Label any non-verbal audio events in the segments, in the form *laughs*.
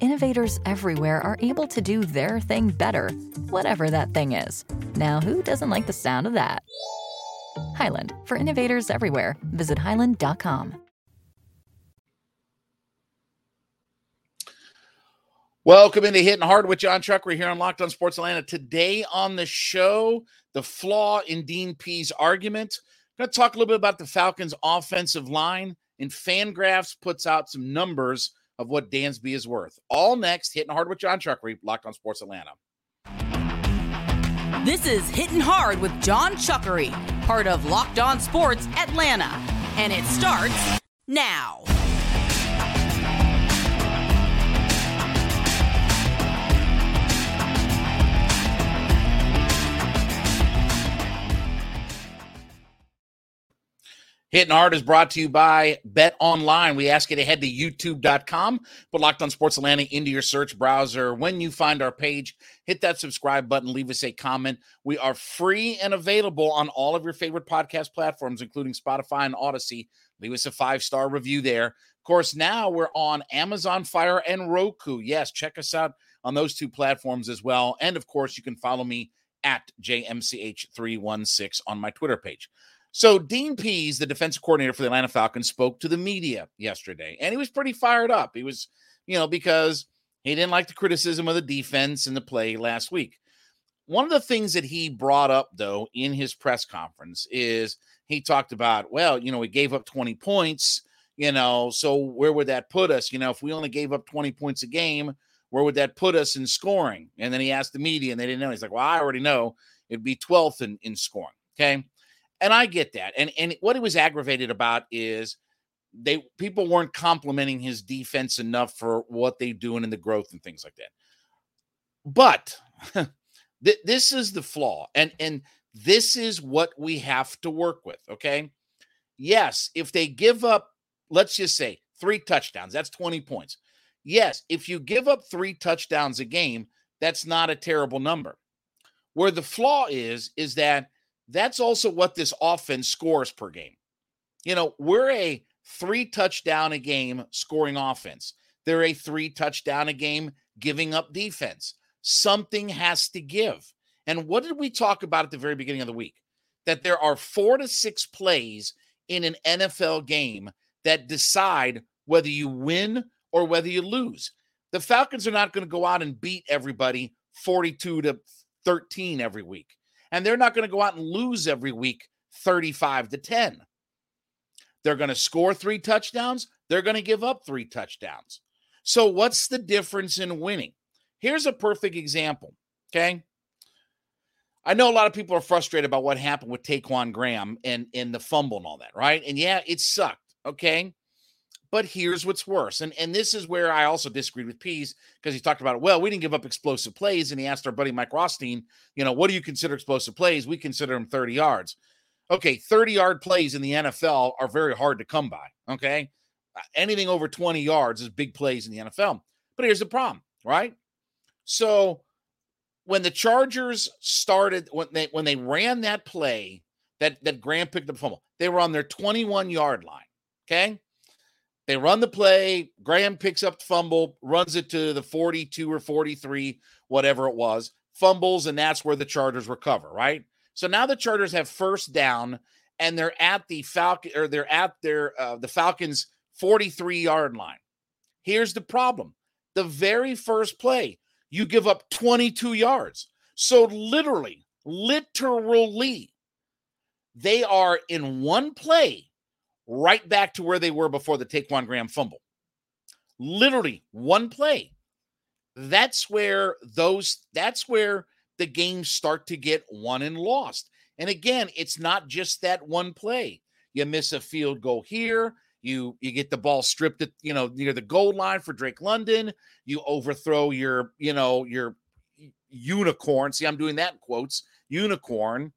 Innovators everywhere are able to do their thing better, whatever that thing is. Now, who doesn't like the sound of that? Hyland, for innovators everywhere, visit hyland.com. Welcome into Hitting Hard with Jon Chuckery here on Locked On Sports Atlanta. Today on the show, the flaw in Dean Pees' argument. I'm going to talk a little bit about the Falcons' offensive line, and Fangraphs puts out some numbers of what Dansby is worth. All next, Hitting Hard with Jon Chuckery, Locked On Sports Atlanta. This is Hitting Hard with Jon Chuckery, part of Locked On Sports Atlanta, and it starts now. Hitting Hard is brought to you by Bet Online. We ask you to head to youtube.com, put Locked on Sports Atlanta into your search browser. When you find our page, hit that subscribe button, leave us a comment. We are free and available on all of your favorite podcast platforms, including Spotify and Audacy. Leave us a five star review there. Of course, now we're on Amazon Fire and Roku. Yes, check us out on those two platforms as well. And of course, you can follow me at JMCH316 on my Twitter page. So Dean Pees, the defensive coordinator for the Atlanta Falcons, spoke to the media yesterday, and he was pretty fired up. He was, you know, because he didn't like the criticism of the defense and the play last week. One of the things that he brought up, though, in his press conference is he talked about, well, you know, we gave up 20 points, you know, so where would that put us? You know, if we only gave up 20 points a game, where would that put us in scoring? And then he asked the media, and they didn't know. He's like, well, I already know it'd be 12th in, in scoring. Okay and I get that. And and what he was aggravated about is they people weren't complimenting his defense enough for what they doing in the growth and things like that. But *laughs* th- this is the flaw, and and this is what we have to work with. Okay, yes, if they give up, let's just say three touchdowns, that's twenty points. Yes, if you give up three touchdowns a game, that's not a terrible number. Where the flaw is, is that that's also what this offense scores per game. You know, we're a three touchdown a game scoring offense. They're a three touchdown a game giving up defense. Something has to give. And what did we talk about at the very beginning of the week? That there are four to six plays in an NFL game that decide whether you win or whether you lose. The Falcons are not going to go out and beat everybody 42 to 13 every week and they're not going to go out and lose every week 35 to 10. They're going to score three touchdowns, they're going to give up three touchdowns. So, what's the difference in winning? Here's a perfect example. Okay. I know a lot of people are frustrated about what happened with Ta'Quon Graham and, and the fumble and all that, right? And yeah, it sucked. Okay. But here's what's worse. And, and this is where I also disagreed with Pees because he talked about, well, we didn't give up explosive plays. And he asked our buddy Mike Rothstein, you know, what do you consider explosive plays? We consider them 30 yards. Okay, 30 yard plays in the NFL are very hard to come by. Okay. Uh, anything over 20 yards is big plays in the NFL. But here's the problem, right? So when the Chargers started, when they when they ran that play that that Graham picked up fumble, they were on their 21 yard line. Okay. They run the play. Graham picks up the fumble, runs it to the 42 or 43, whatever it was, fumbles, and that's where the Chargers recover, right? So now the Chargers have first down and they're at the Falcon or they're at their uh, the Falcons 43 yard line. Here's the problem. The very first play, you give up 22 yards. So literally, literally, they are in one play right back to where they were before the Ta'Quon Graham fumble. Literally one play. That's where those that's where the games start to get won and lost. And again, it's not just that one play. You miss a field goal here, you you get the ball stripped at you know near the goal line for Drake London, you overthrow your, you know, your unicorn. See, I'm doing that in quotes. Unicorn.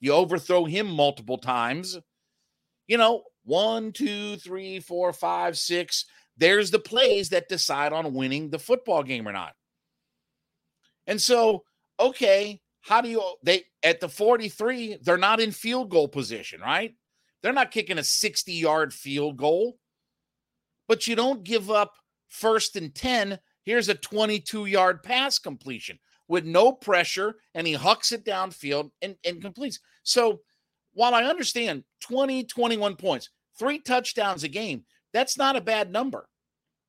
You overthrow him multiple times. You know, one, two, three, four, five, six. There's the plays that decide on winning the football game or not. And so, okay, how do you they at the 43, they're not in field goal position, right? They're not kicking a 60 yard field goal, but you don't give up first and 10. Here's a 22 yard pass completion with no pressure, and he hucks it downfield and, and completes. So while I understand 20, 21 points, three touchdowns a game, that's not a bad number.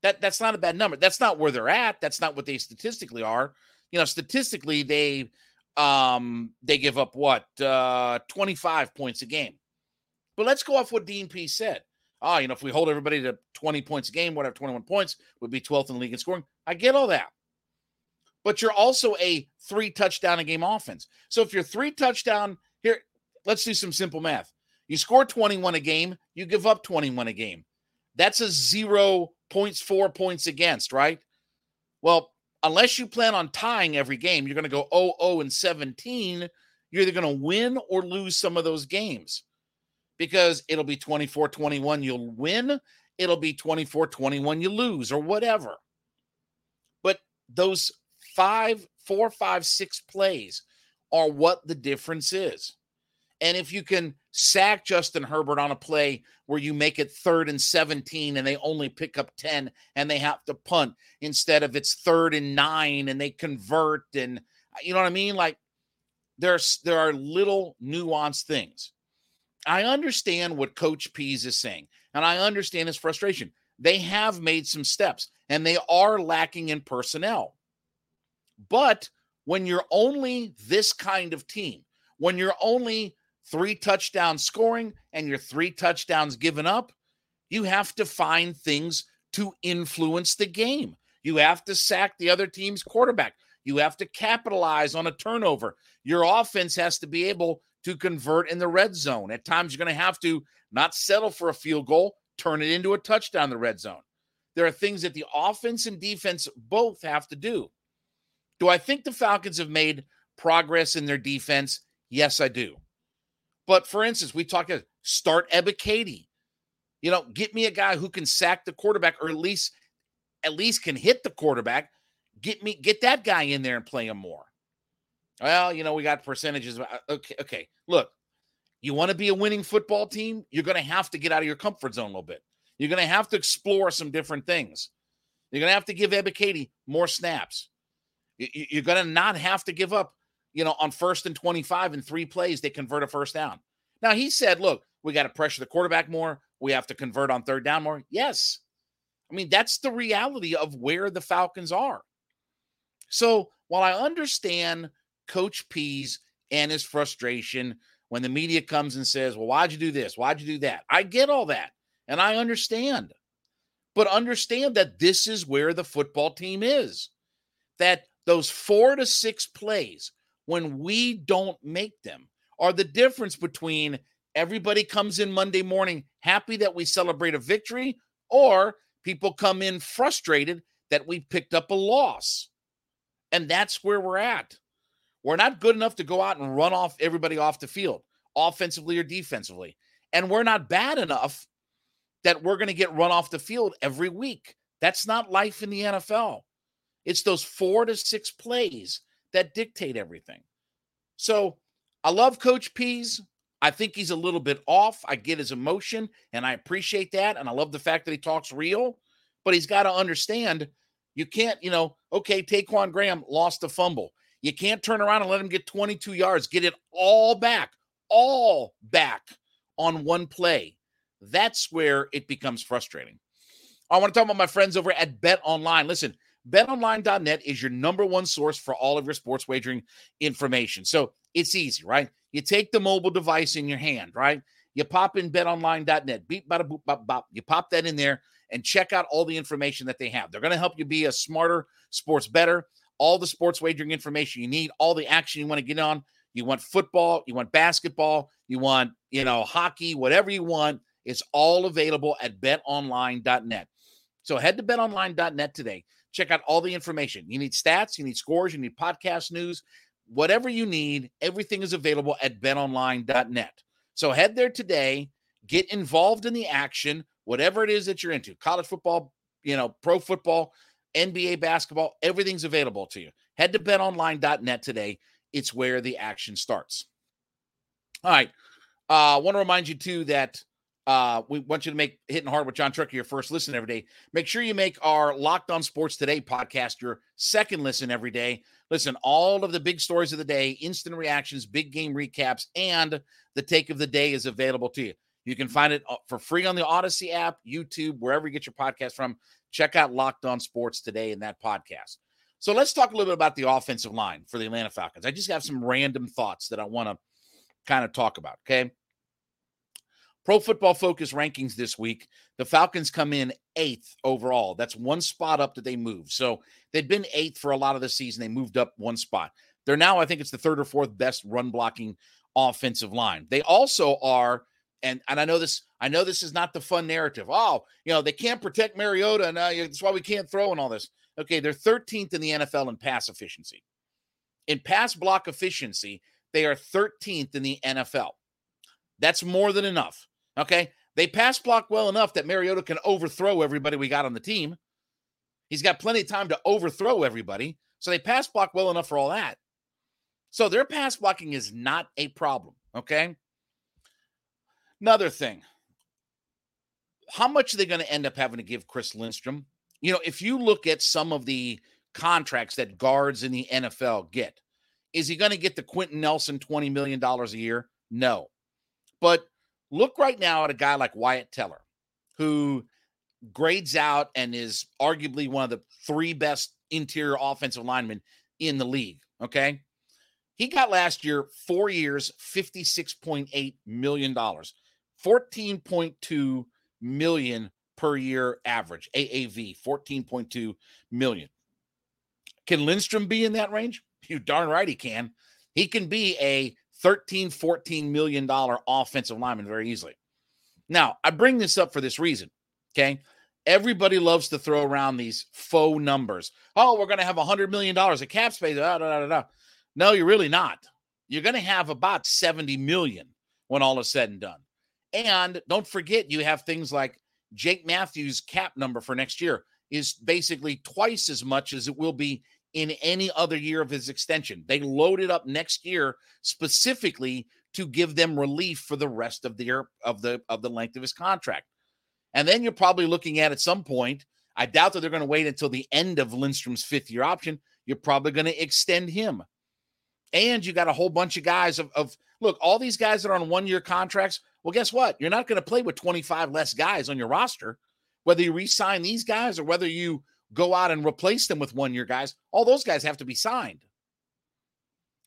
That that's not a bad number. That's not where they're at. That's not what they statistically are. You know, statistically, they um they give up what uh 25 points a game. But let's go off what Dean Pees said. Oh, you know, if we hold everybody to 20 points a game, whatever 21 points would be 12th in the league in scoring. I get all that but you're also a three touchdown a game offense. So if you're three touchdown let's do some simple math. You score 21 a game, you give up 21 a game. That's a zero points, four points against, right? Well, unless you plan on tying every game, you're going to go 0 0 and 17. You're either going to win or lose some of those games because it'll be 24 21, you'll win. It'll be 24 21, you lose, or whatever. But those five, four, five, six plays are what the difference is. And if you can sack Justin Herbert on a play where you make it third and 17 and they only pick up 10 and they have to punt instead of it's third and nine and they convert and you know what I mean? Like there's there are little nuanced things. I understand what Coach Pees is saying, and I understand his frustration. They have made some steps and they are lacking in personnel. But when you're only this kind of team, when you're only three touchdowns scoring and your three touchdowns given up, you have to find things to influence the game. You have to sack the other team's quarterback. You have to capitalize on a turnover. Your offense has to be able to convert in the red zone. At times, you're going to have to not settle for a field goal, turn it into a touchdown in the red zone. There are things that the offense and defense both have to do. Do I think the Falcons have made progress in their defense? Yes, I do. But for instance, we talk about start Ebiketie. You know, get me a guy who can sack the quarterback or at least at least can hit the quarterback. Get me get that guy in there and play him more. Well, you know, we got percentages. Uh, okay, okay. Look, you want to be a winning football team, you're going to have to get out of your comfort zone a little bit. You're going to have to explore some different things. You're going to have to give Ebiketie more snaps. You're going to not have to give up, you know, on first and 25 in three plays, they convert a first down. Now, he said, look, we got to pressure the quarterback more. We have to convert on third down more. Yes. I mean, that's the reality of where the Falcons are. So while I understand Coach Pees and his frustration when the media comes and says, well, why'd you do this? Why'd you do that? I get all that. And I understand. But understand that this is where the football team is. That those four to six plays, when we don't make them, are the difference between everybody comes in Monday morning happy that we celebrate a victory, or people come in frustrated that we picked up a loss. And that's where we're at. We're not good enough to go out and run off everybody off the field, offensively or defensively. And we're not bad enough that we're going to get run off the field every week. That's not life in the NFL. It's those four to six plays that dictate everything. So I love Coach Pees. I think he's a little bit off. I get his emotion and I appreciate that. And I love the fact that he talks real, but he's got to understand you can't, you know, okay, Ta'Quon Graham lost a fumble. You can't turn around and let him get 22 yards, get it all back, all back on one play. That's where it becomes frustrating. I want to talk about my friends over at Bet Online. Listen, betonline.net is your number one source for all of your sports wagering information. So it's easy, right? You take the mobile device in your hand, right? You pop in betonline.net, beep, bada, boop, bop, bop. You pop that in there and check out all the information that they have. They're going to help you be a smarter sports better. All the sports wagering information you need, all the action you want to get on. You want football, you want basketball, you want, you know, hockey, whatever you want. It's all available at betonline.net. So head to betonline.net today Check out all the information. You need stats, you need scores, you need podcast news, whatever you need, everything is available at betonline.net. So head there today, get involved in the action, whatever it is that you're into college football, you know, pro football, NBA basketball, everything's available to you. Head to betonline.net today. It's where the action starts. All right. I uh, want to remind you, too, that uh, we want you to make hitting hard with Jon Chuckery your first listen every day. Make sure you make our Locked On Sports Today podcast your second listen every day. Listen, all of the big stories of the day, instant reactions, big game recaps, and the take of the day is available to you. You can find it uh, for free on the Audacy app, YouTube, wherever you get your podcast from. Check out Locked On Sports today in that podcast. So let's talk a little bit about the offensive line for the Atlanta Falcons. I just have some random thoughts that I want to kind of talk about. Okay. Pro Football Focus rankings this week, the Falcons come in eighth overall. That's one spot up that they moved. So they'd been eighth for a lot of the season. They moved up one spot. They're now, I think it's the third or fourth best run blocking offensive line. They also are, and and I know this, I know this is not the fun narrative. Oh, you know, they can't protect Mariota, and uh, that's why we can't throw and all this. Okay, they're 13th in the NFL in pass efficiency. In pass block efficiency, they are 13th in the NFL. That's more than enough. Okay. They pass block well enough that Mariota can overthrow everybody we got on the team. He's got plenty of time to overthrow everybody. So they pass block well enough for all that. So their pass blocking is not a problem. Okay. Another thing. How much are they going to end up having to give Chris Lindstrom? You know, if you look at some of the contracts that guards in the NFL get, is he going to get the Quenton Nelson $20 million a year? No. But Look right now at a guy like Wyatt Teller, who grades out and is arguably one of the three best interior offensive linemen in the league. Okay. He got last year four years, $56.8 million, 14.2 million per year average, AAV, 14.2 million. Can Lindstrom be in that range? *laughs* You darn right he can. He can be a 13, 14 million dollar offensive lineman very easily. Now, I bring this up for this reason. Okay. Everybody loves to throw around these faux numbers. Oh, we're going to have a $100 million of cap space. Da, da, da. No, you're really not. You're going to have about 70 million when all is said and done. And don't forget, you have things like Jake Matthews' cap number for next year is basically twice as much as it will be in any other year of his extension. They loaded up next year specifically to give them relief for the rest of the year of the of the length of his contract. And then you're probably looking at at some point, I doubt that they're going to wait until the end of Lindstrom's fifth year option. You're probably going to extend him. And you got a whole bunch of guys of, of look, all these guys that are on one year contracts. Well, guess what? You're not going to play with 25 less guys on your roster. Whether you re sign these guys or whether you go out and replace them with one year guys, all those guys have to be signed.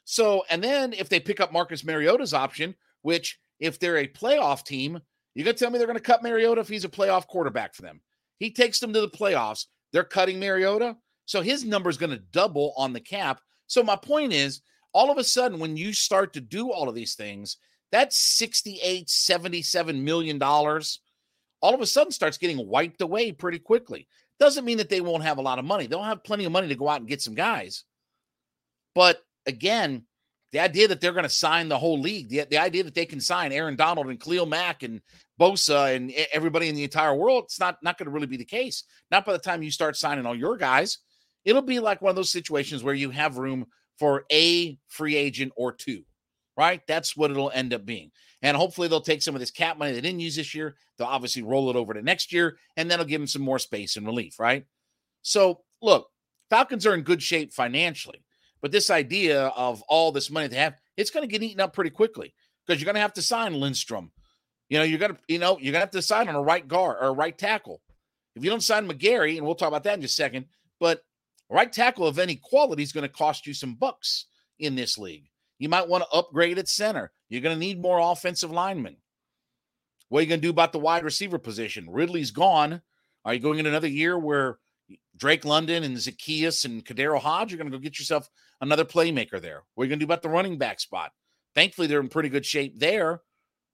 So, and then if they pick up Marcus Mariota's option, which if they're a playoff team, you're gonna tell me they're gonna cut Mariota if he's a playoff quarterback for them. He takes them to the playoffs, they're cutting Mariota. So his number is gonna double on the cap. So my point is, all of a sudden, when you start to do all of these things, that 68, 77 million dollars all of a sudden starts getting wiped away pretty quickly. Doesn't mean that they won't have a lot of money. They'll have plenty of money to go out and get some guys. But again, the idea that they're going to sign the whole league, the, the idea that they can sign Aaron Donald and Khalil Mack and Bosa and everybody in the entire world, it's not, not going to really be the case. Not by the time you start signing all your guys. It'll be like one of those situations where you have room for a free agent or two, right? That's what it'll end up being. And hopefully they'll take some of this cap money they didn't use this year. They'll obviously roll it over to next year, and that'll give them some more space and relief, right? So look, Falcons are in good shape financially, but this idea of all this money they have, it's going to get eaten up pretty quickly because you're going to have to sign Lindstrom. You know, you're going to, you know, you're going to have to sign on a right guard or a right tackle. If you don't sign McGary, and we'll talk about that in just a second, but right tackle of any quality is going to cost you some bucks in this league. You might want to upgrade at center. You're going to need more offensive linemen. What are you going to do about the wide receiver position? Ridley's gone. Are you going in another year where Drake London and Zaccheaus and KhaDarel Hodge, you're going to go get yourself another playmaker there? What are you going to do about the running back spot? Thankfully, they're in pretty good shape there.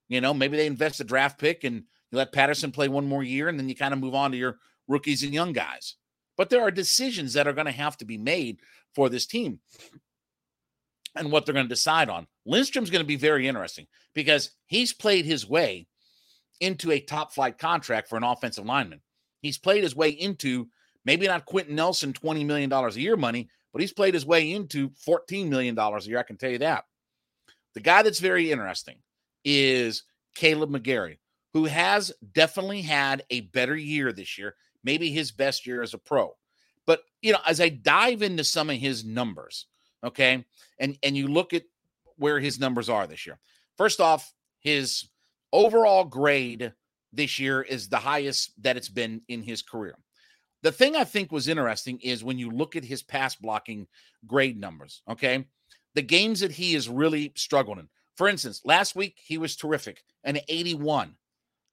You know, maybe they invest a draft pick and you let Patterson play one more year and then you kind of move on to your rookies and young guys. but there are decisions that are going to have to be made for this team and what they're going to decide on. Lindstrom's going to be very interesting because he's played his way into a top flight contract for an offensive lineman. He's played his way into maybe not Quenton Nelson $20 million a year money, but he's played his way into $14 million a year. I can tell you that. The guy that's very interesting is Kaleb McGary, who has definitely had a better year this year, maybe his best year as a pro. But, you know, as I dive into some of his numbers, okay, and and you look at where his numbers are this year. First off, his overall grade this year is the highest that it's been in his career. The thing I think was interesting is when you look at his pass blocking grade numbers, okay? The games that he is really struggling. In. For instance, last week he was terrific, an 81.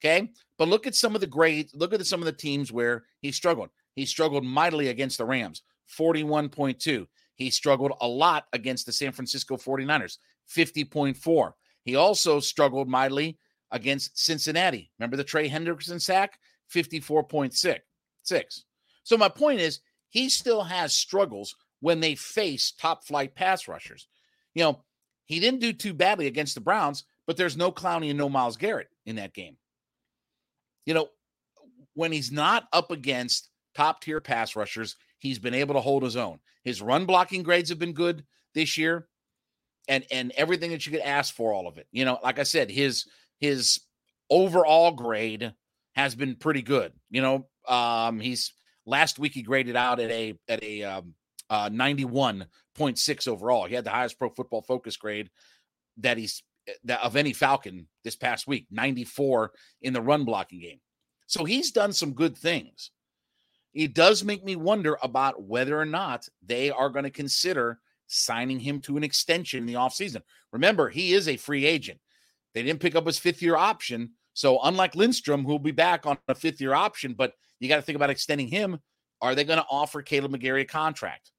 Okay. But look at some of the grades, look at some of the teams where he struggled. He struggled mightily against the Rams, 41.2. He struggled a lot against the San Francisco 49ers, 50.4. He also struggled mightily against Cincinnati. Remember the Trey Hendrickson sack? 54.6. Six. So my point is he still has struggles when they face top flight pass rushers. You know, he didn't do too badly against the Browns, but there's no Clowney and no Myles Garrett in that game. You know, when he's not up against top tier pass rushers, he's been able to hold his own. His run blocking grades have been good this year, and and everything that you could ask for, all of it. You know, like I said, his his overall grade has been pretty good. You know, um, he's last week he graded out at a at a um, uh, 91.6 overall. He had the highest Pro Football Focus grade that he's that of any Falcon this past week, 94 in the run blocking game. So he's done some good things it does make me wonder about whether or not they are going to consider signing him to an extension in the offseason. Remember, he is a free agent. They didn't pick up his fifth year option. So, unlike Lindstrom, who'll be back on a fifth year option, but you got to think about extending him. Are they going to offer Kaleb McGary a contract?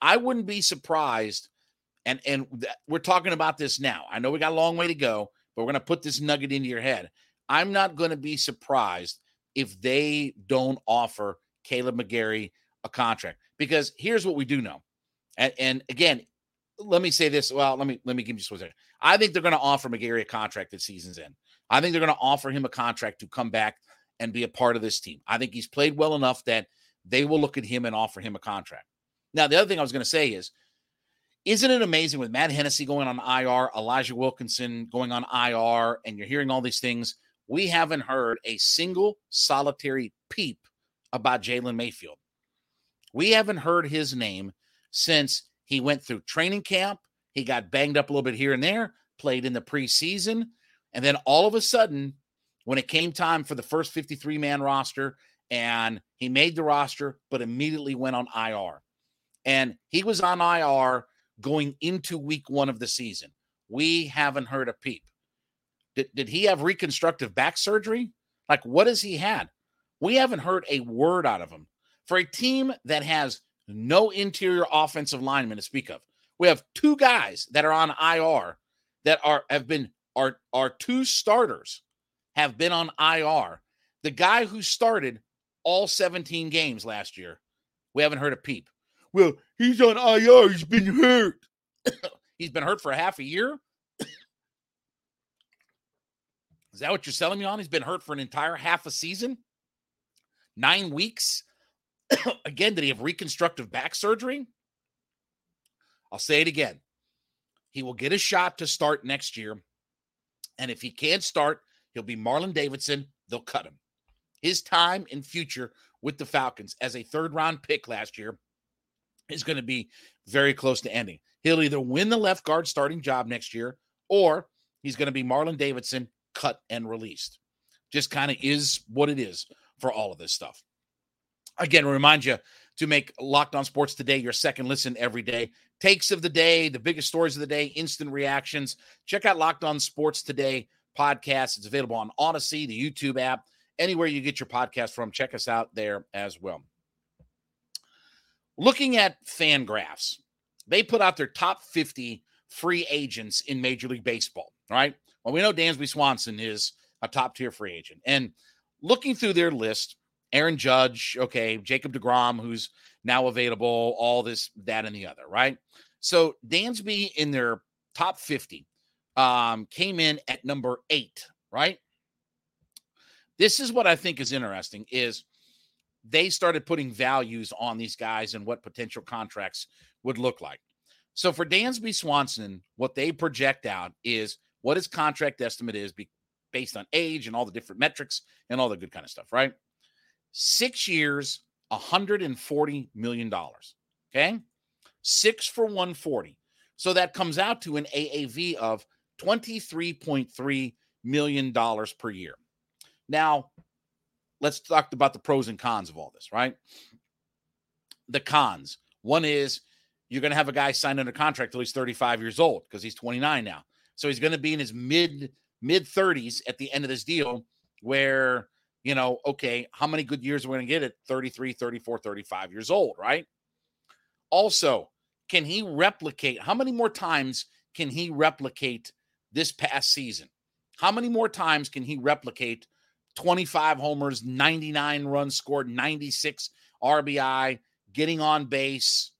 I wouldn't be surprised. And and we're talking about this now. I know we got a long way to go, but we're going to put this nugget into your head. I'm not going to be surprised if they don't offer Kaleb McGary a contract because here's what we do know. And, and again, let me say this. Well, let me let me give you just one second. I think they're going to offer McGarry a contract at season's end. I think they're going to offer him a contract to come back and be a part of this team. I think he's played well enough that they will look at him and offer him a contract. Now, the other thing I was going to say is, isn't it amazing with Matt Hennessy going on IR, Elijah Wilkinson going on IR, and you're hearing all these things? We haven't heard a single solitary peep about Jalen Mayfield. We haven't heard his name since he went through training camp. He got banged up a little bit here and there, played in the preseason. And then all of a sudden, when it came time for the first 53 man roster, and he made the roster, but immediately went on IR. And he was on IR going into week one of the season. We haven't heard a peep. Did, did he have reconstructive back surgery? Like, what has he had? We haven't heard a word out of him. For a team that has no interior offensive lineman to speak of, we have two guys that are on IR that are have been our our two starters have been on IR. The guy who started all 17 games last year, we haven't heard a peep. Well, he's on IR. He's been hurt. *coughs* he's been hurt for a half a year. *coughs* Is that what you're selling me on? He's been hurt for an entire half a season nine weeks. *coughs* again, did he have reconstructive back surgery? I'll say it again. He will get a shot to start next year. And if he can't start, he'll be Marlon Davidson. They'll cut him. His time in future with the Falcons as a third round pick last year is going to be very close to ending. He'll either win the left guard starting job next year or he's going to be Marlon Davidson cut and released. Just kind of is what it is for all of this stuff. Again, remind you to make Locked On Sports Today your second listen every day. Takes of the day, the biggest stories of the day, instant reactions. Check out Locked On Sports Today podcast. It's available on Audacy, the YouTube app, anywhere you get your podcast from. Check us out there as well. Looking at Fangraphs, they put out their top 50 free agents in Major League Baseball. Right. Well, we know Dansby Swanson is a top tier free agent. And looking through their list Aaron Judge, okay, Jacob DeGrom, who's now available, all this, that, and the other, right? So Dansby in their top 50 um, came in at number eight, right? This is what I think is interesting is they started putting values on these guys and what potential contracts would look like. So for Dansby Swanson, what they project out is what his contract estimate is based on age and all the different metrics and all the good kind of stuff, right? Six years, $140 million. Okay. Six for 140. So that comes out to an AAV of $23.3 million per year. Now, let's talk about the pros and cons of all this, right? The cons. One is you're going to have a guy signed under contract till he's 35 years old because he's 29 now. So he's going to be in his mid mid 30s at the end of this deal where, you know, okay, how many good years are we going to get at 33, 34, 35 years old, right? Also, can he replicate how many more times can he replicate this past season? How many more times can he replicate 25 homers, 99 runs scored, 96 RBI, getting on base?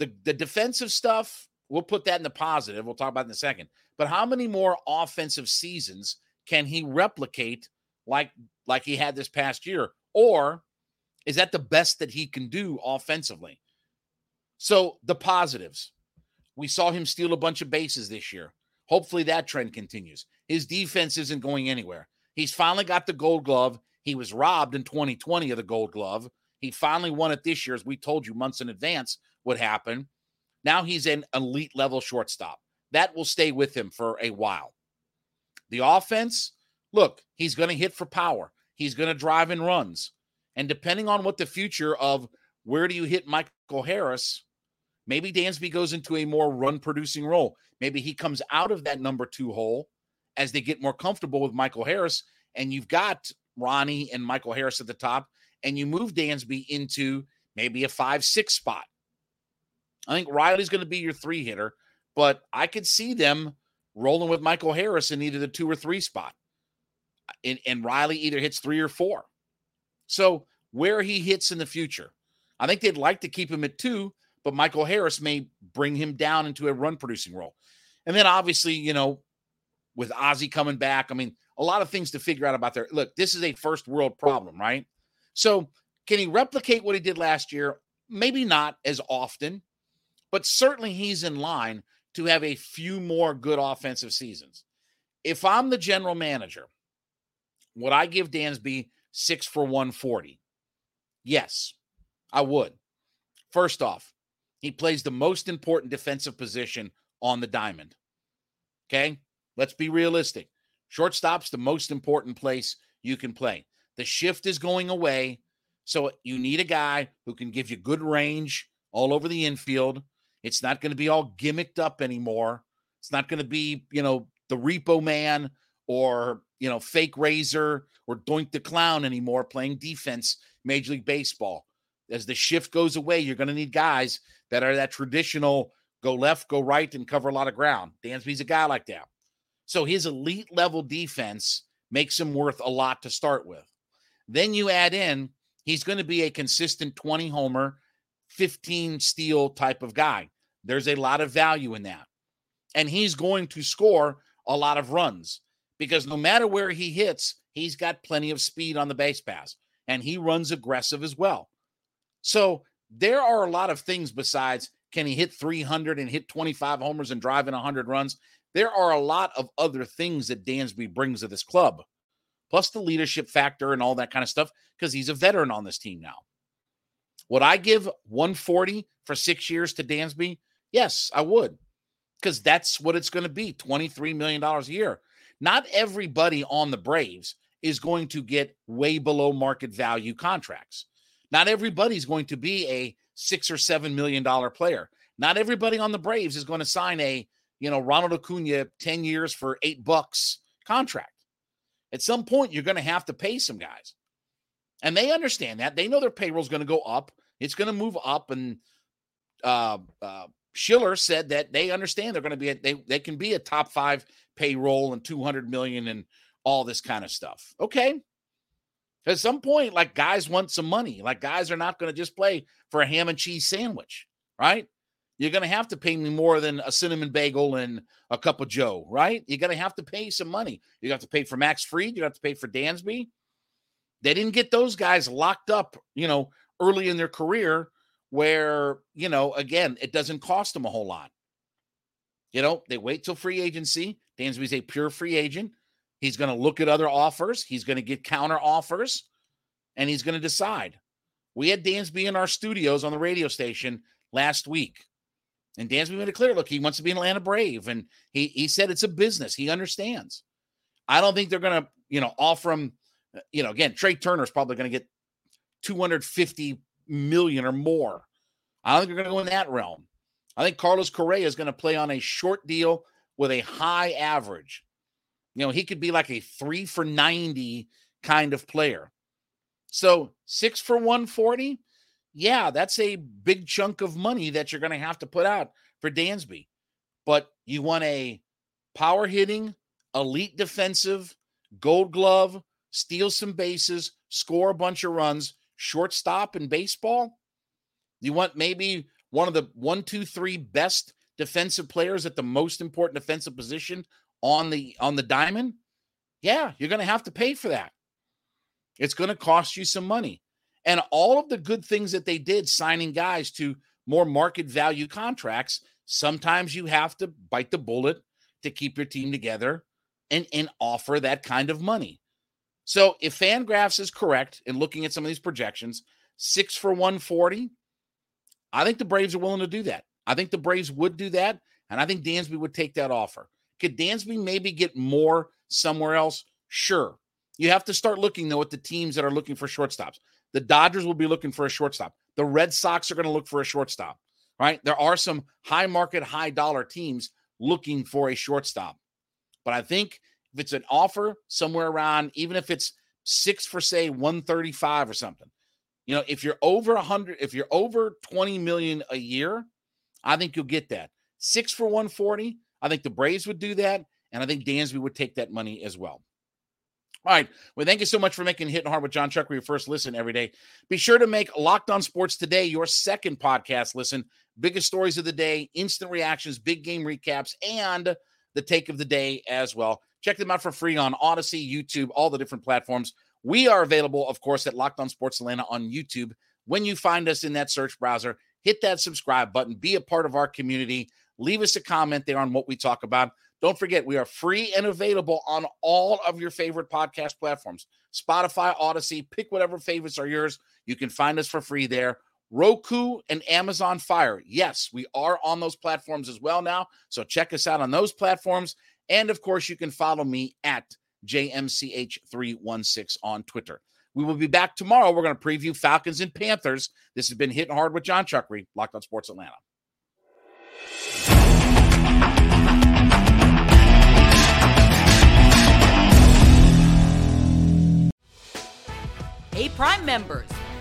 The, the defensive stuff, we'll put that in the positive. We'll talk about in a second. But how many more offensive seasons can he replicate like like he had this past year? Or is that the best that he can do offensively? So the positives. We saw him steal a bunch of bases this year. Hopefully that trend continues. His defense isn't going anywhere. He's finally got the gold glove. He was robbed in 2020 of the gold glove. He finally won it this year, as we told you months in advance would happen. Now he's an elite level shortstop. That will stay with him for a while. The offense, look, he's going to hit for power. He's going to drive in runs. And depending on what the future of where do you hit Michael Harris, maybe Dansby goes into a more run producing role. Maybe he comes out of that number two hole as they get more comfortable with Michael Harris. And you've got Ronnie and Michael Harris at the top, and you move Dansby into maybe a five, six spot. I think Riley's going to be your three hitter, but I could see them rolling with Michael Harris in either the two or three spot. And, and Riley either hits three or four. So where he hits in the future, I think they'd like to keep him at two, but Michael Harris may bring him down into a run producing role. And then obviously, you know, with Ozzie coming back, I mean, a lot of things to figure out about there. Look, this is a first world problem, right? So, can he replicate what he did last year? Maybe not as often, but certainly he's in line to have a few more good offensive seasons. If I'm the general manager, would I give Dansby six for 140? Yes, I would. First off, he plays the most important defensive position on the diamond. Okay. Let's be realistic. Shortstop's the most important place you can play. The shift is going away. So you need a guy who can give you good range all over the infield. It's not going to be all gimmicked up anymore. It's not going to be, you know, the repo man or, you know, fake razor or doink the clown anymore playing defense, Major League Baseball. As the shift goes away, you're going to need guys that are that traditional go left, go right, and cover a lot of ground. Dansby's a guy like that. So his elite level defense makes him worth a lot to start with. Then you add in, he's going to be a consistent 20 homer, 15 steal type of guy. There's a lot of value in that. And he's going to score a lot of runs because no matter where he hits, he's got plenty of speed on the base pass and he runs aggressive as well. So there are a lot of things besides can he hit 300 and hit 25 homers and drive in 100 runs? There are a lot of other things that Dansby brings to this club, plus the leadership factor and all that kind of stuff, because he's a veteran on this team now. Would I give 140 for six years to Dansby? Yes, I would, because that's what it's going to be $23 million a year. Not everybody on the Braves is going to get way below market value contracts. Not everybody's going to be a six or seven million dollar player. Not everybody on the Braves is going to sign a you know, Ronald Acuna 10 years for eight bucks contract. At some point, you're going to have to pay some guys. And they understand that. They know their payroll is going to go up. It's going to move up. And uh, uh, Schiller said that they understand they're going to be, a, they, they can be a top five payroll and 200 million and all this kind of stuff. Okay. At some point, like guys want some money. Like guys are not going to just play for a ham and cheese sandwich, right? You're going to have to pay me more than a cinnamon bagel and a cup of Joe, right? You're going to have to pay some money. You have to pay for Max Fried. You have to pay for Dansby. They didn't get those guys locked up, you know, early in their career where, you know, again, it doesn't cost them a whole lot. You know, they wait till free agency. Dansby's a pure free agent. He's going to look at other offers. He's going to get counter offers and he's going to decide. We had Dansby in our studios on the radio station last week. And Dansby made it clear look, he wants to be an Atlanta Brave. And he, he said it's a business. He understands. I don't think they're going to, you know, offer him, uh, you know, again, Trea Turner's probably going to get 250 million or more. I don't think they're going to go in that realm. I think Carlos Correa is going to play on a short deal with a high average. You know, he could be like a three for 90 kind of player. So six for 140, yeah, that's a big chunk of money that you're going to have to put out for Dansby. But you want a power hitting, elite defensive, gold glove, steal some bases, score a bunch of runs, shortstop in baseball. You want maybe one of the one, two, three best defensive players at the most important defensive position on the on the diamond. Yeah, you're going to have to pay for that. It's going to cost you some money. And all of the good things that they did signing guys to more market value contracts, sometimes you have to bite the bullet to keep your team together and, and offer that kind of money. So if Fangraphs is correct in looking at some of these projections, six for 140, I think the Braves are willing to do that. I think the Braves would do that. And I think Dansby would take that offer. Could Dansby maybe get more somewhere else? Sure. You have to start looking, though, at the teams that are looking for shortstops. The Dodgers will be looking for a shortstop. The Red Sox are going to look for a shortstop, right? There are some high market, high dollar teams looking for a shortstop. But I think if it's an offer somewhere around, even if it's six for say 135 or something, you know, if you're over 100, if you're over 20 million a year, I think you'll get that. Six for 140, I think the Braves would do that. And I think Dansby would take that money as well. All right. Well, thank you so much for making Hitting Hard with John Chuck your first listen every day. Be sure to make Locked On Sports Today your second podcast listen. Biggest stories of the day, instant reactions, big game recaps, and the take of the day as well. Check them out for free on Audacy, YouTube, all the different platforms. We are available, of course, at Locked On Sports Atlanta on YouTube. When you find us in that search browser, hit that subscribe button, be a part of our community, leave us a comment there on what we talk about. Don't forget, we are free and available on all of your favorite podcast platforms Spotify, Audacy, pick whatever favorites are yours. You can find us for free there. Roku and Amazon Fire. Yes, we are on those platforms as well now. So check us out on those platforms. And of course, you can follow me at JMCH316 on Twitter. We will be back tomorrow. We're going to preview Falcons and Panthers. This has been Hitting Hard with Jon Chuckery, Locked on Sports Atlanta. Hey, Prime members,